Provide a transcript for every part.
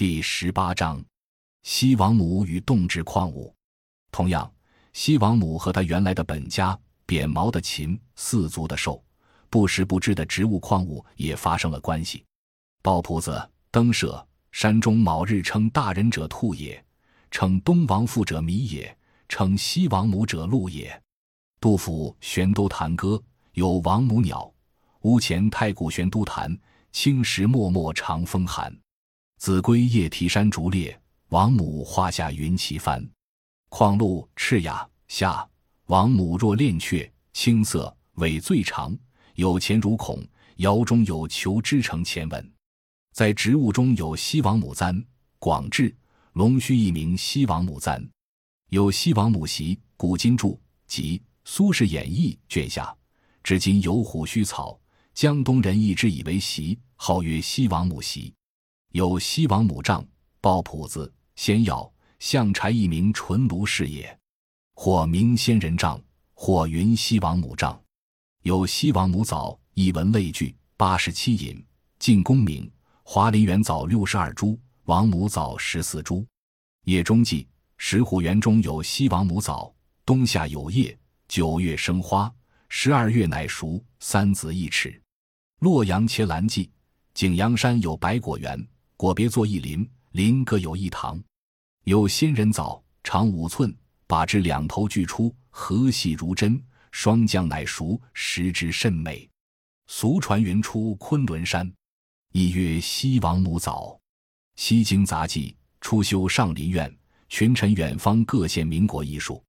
第十八章：西王母与动植矿物。同样，西王母和他原来的本家扁毛的禽、四足的兽、不食不知的植物矿物也发生了关系。鲍仆子、登舍、山中卯日称大人者兔也，称东王父者弥也，称西王母者鹿也。杜甫《玄都坛歌》有王母鸟，屋前太古玄都坛，青石脉脉长风寒。子规夜啼山竹裂，王母花下云旗翻。况露赤雅下，王母若恋雀，青色尾最长，有前如孔，腰中有虬织成前文。在植物中有西王母簪，广志龙须一名西王母簪，有西王母席，古今注及《苏轼演义》卷下，至今有虎须草，江东人一直以为席，号曰西王母席。有西王母杖，抱朴子，仙药，象柴一名纯卢氏也，或名仙人杖，或云西王母杖。有西王母枣，一文类聚，八十七引，晋公明。华林园枣六十二株，王母枣十四株。叶中记，石虎园中有西王母枣，冬夏有叶，九月生花，十二月乃熟，三子一尺。洛阳切兰记，景阳山有百果园，果别作一林，林各有一堂。有仙人藻，长五寸，把之两头俱出，核细如针，霜降乃熟，食之甚美。俗传云出昆仑山。亦曰西王母藻，《西京杂记》初修上林苑，群臣远方各献民国艺术，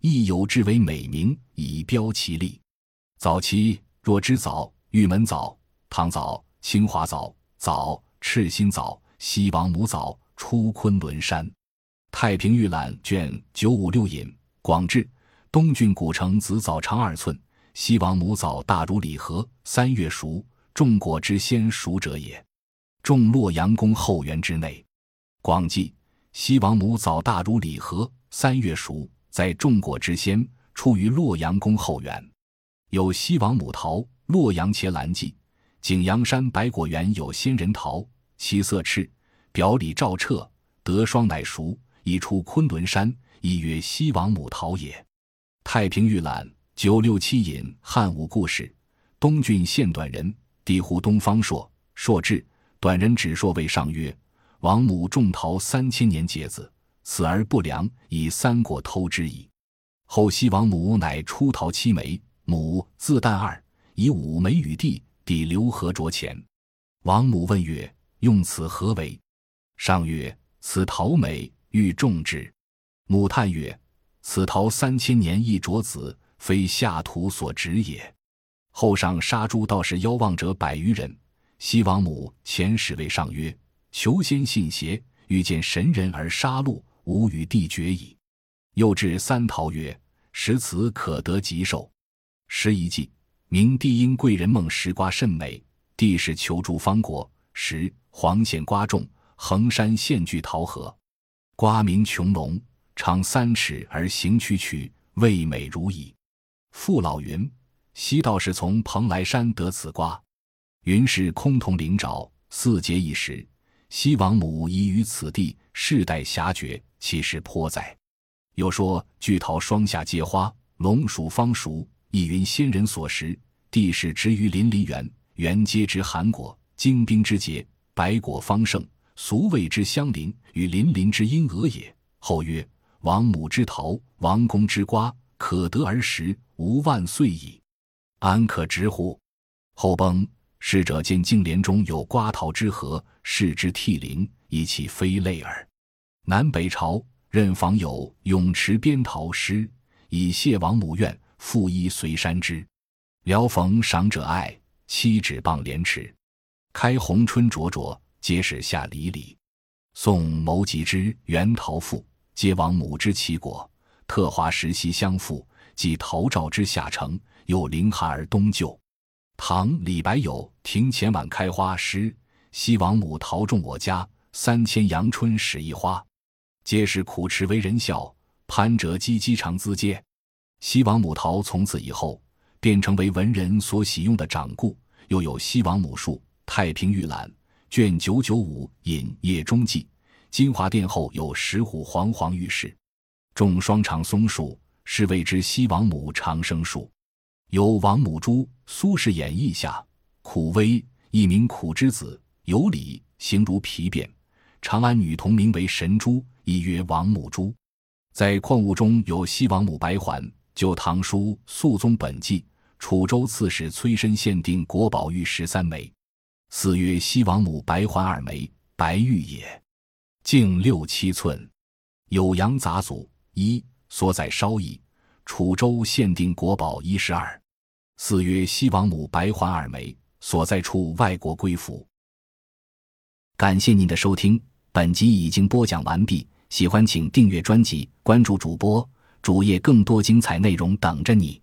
亦有之为美名，以标其力。早期若知藻、玉门藻、唐藻、清华藻、藻、赤心藻、西王母藻出昆仑山，《太平御览》卷九五六引广志，东郡古城紫藻长二寸，西王母藻大如礼盒，三月熟。种果之先熟者也，种洛阳宫后园之内。广记西王母早大如礼盒，三月熟，在种果之先，出于洛阳宫后园。有西王母桃，洛阳茄兰记，景阳山百果园有仙人桃，其色赤，表里照彻，得霜乃熟，已出昆仑山，亦曰西王母桃也。太平御览九六七引汉武故事，东郡县短人。帝呼东方朔，朔至，短人指朔谓上曰：“王母种桃三千年结子，此而不良，以三果偷之矣。”后西王母乃出桃七枚，母自旦二，以五枚与帝，帝留河酌前。王母问曰：“用此何为？”上曰：“此桃美，欲种之。”母叹曰：“此桃三千年一着子，非下土所植也。”后上杀诸道士妖妄者百余人。西王母遣使为上曰：“求仙信邪，欲见神人而杀戮，吾与帝绝矣。”又至三桃曰：“食此可得吉寿。”时一季，明帝因贵人梦食瓜甚美，帝使求诸方国十黄县瓜种，衡山县具桃核，瓜名琼龙，长三尺而形曲曲，味美如矣。父老云。西道士从蓬莱山得此瓜，云是空铜灵沼，四节一时。西王母遗于此地，世代遐绝，其实颇哉。又说巨桃双下皆花，龙属方熟，亦云仙人所食。地势植于林林园，园皆植寒果，精兵之节，百果方盛，俗谓之香林，与林林之因俄也。后曰：王母之桃，王公之瓜，可得而食，无万岁矣。安可直乎？后崩，逝者见净莲中有瓜桃之核，视之涕零，以其非类耳。南北朝任访有咏池边桃诗，以谢王母愿，复依随山之。聊逢赏者爱，七指傍莲池。开红春灼灼，皆是夏离离。宋牟吉之《元桃赋》，皆王母之其果，特花时兮相附，即桃照之下成。又凌寒而冬就。唐李白有《庭前晚开花》诗：“西王母桃种我家，三千阳春始一花。皆是苦持为人笑，攀折唧唧长姿嗟。”西王母桃从此以后便成为文人所喜用的掌故。又有西王母树，《太平御览》卷九九五引叶中记，金华殿后有石虎煌煌玉石，种双长松树，是谓之西王母长生树。有王母珠，苏轼演义下，苦微，一名苦之子，有礼，形如皮鞭。长安女童名为神珠，亦曰王母珠。在矿物中有西王母白环，《旧唐书·肃宗本纪》，楚州刺史崔参限定国宝玉十三枚，四曰西王母白环二枚，白玉也，径六七寸。《酉阳杂俎》一所载稍异，楚州限定国宝一十二，四曰西王母白环二枚，所在处外国归服。感谢您的收听，本集已经播讲完毕。喜欢请订阅专辑，关注主播主页，更多精彩内容等着你。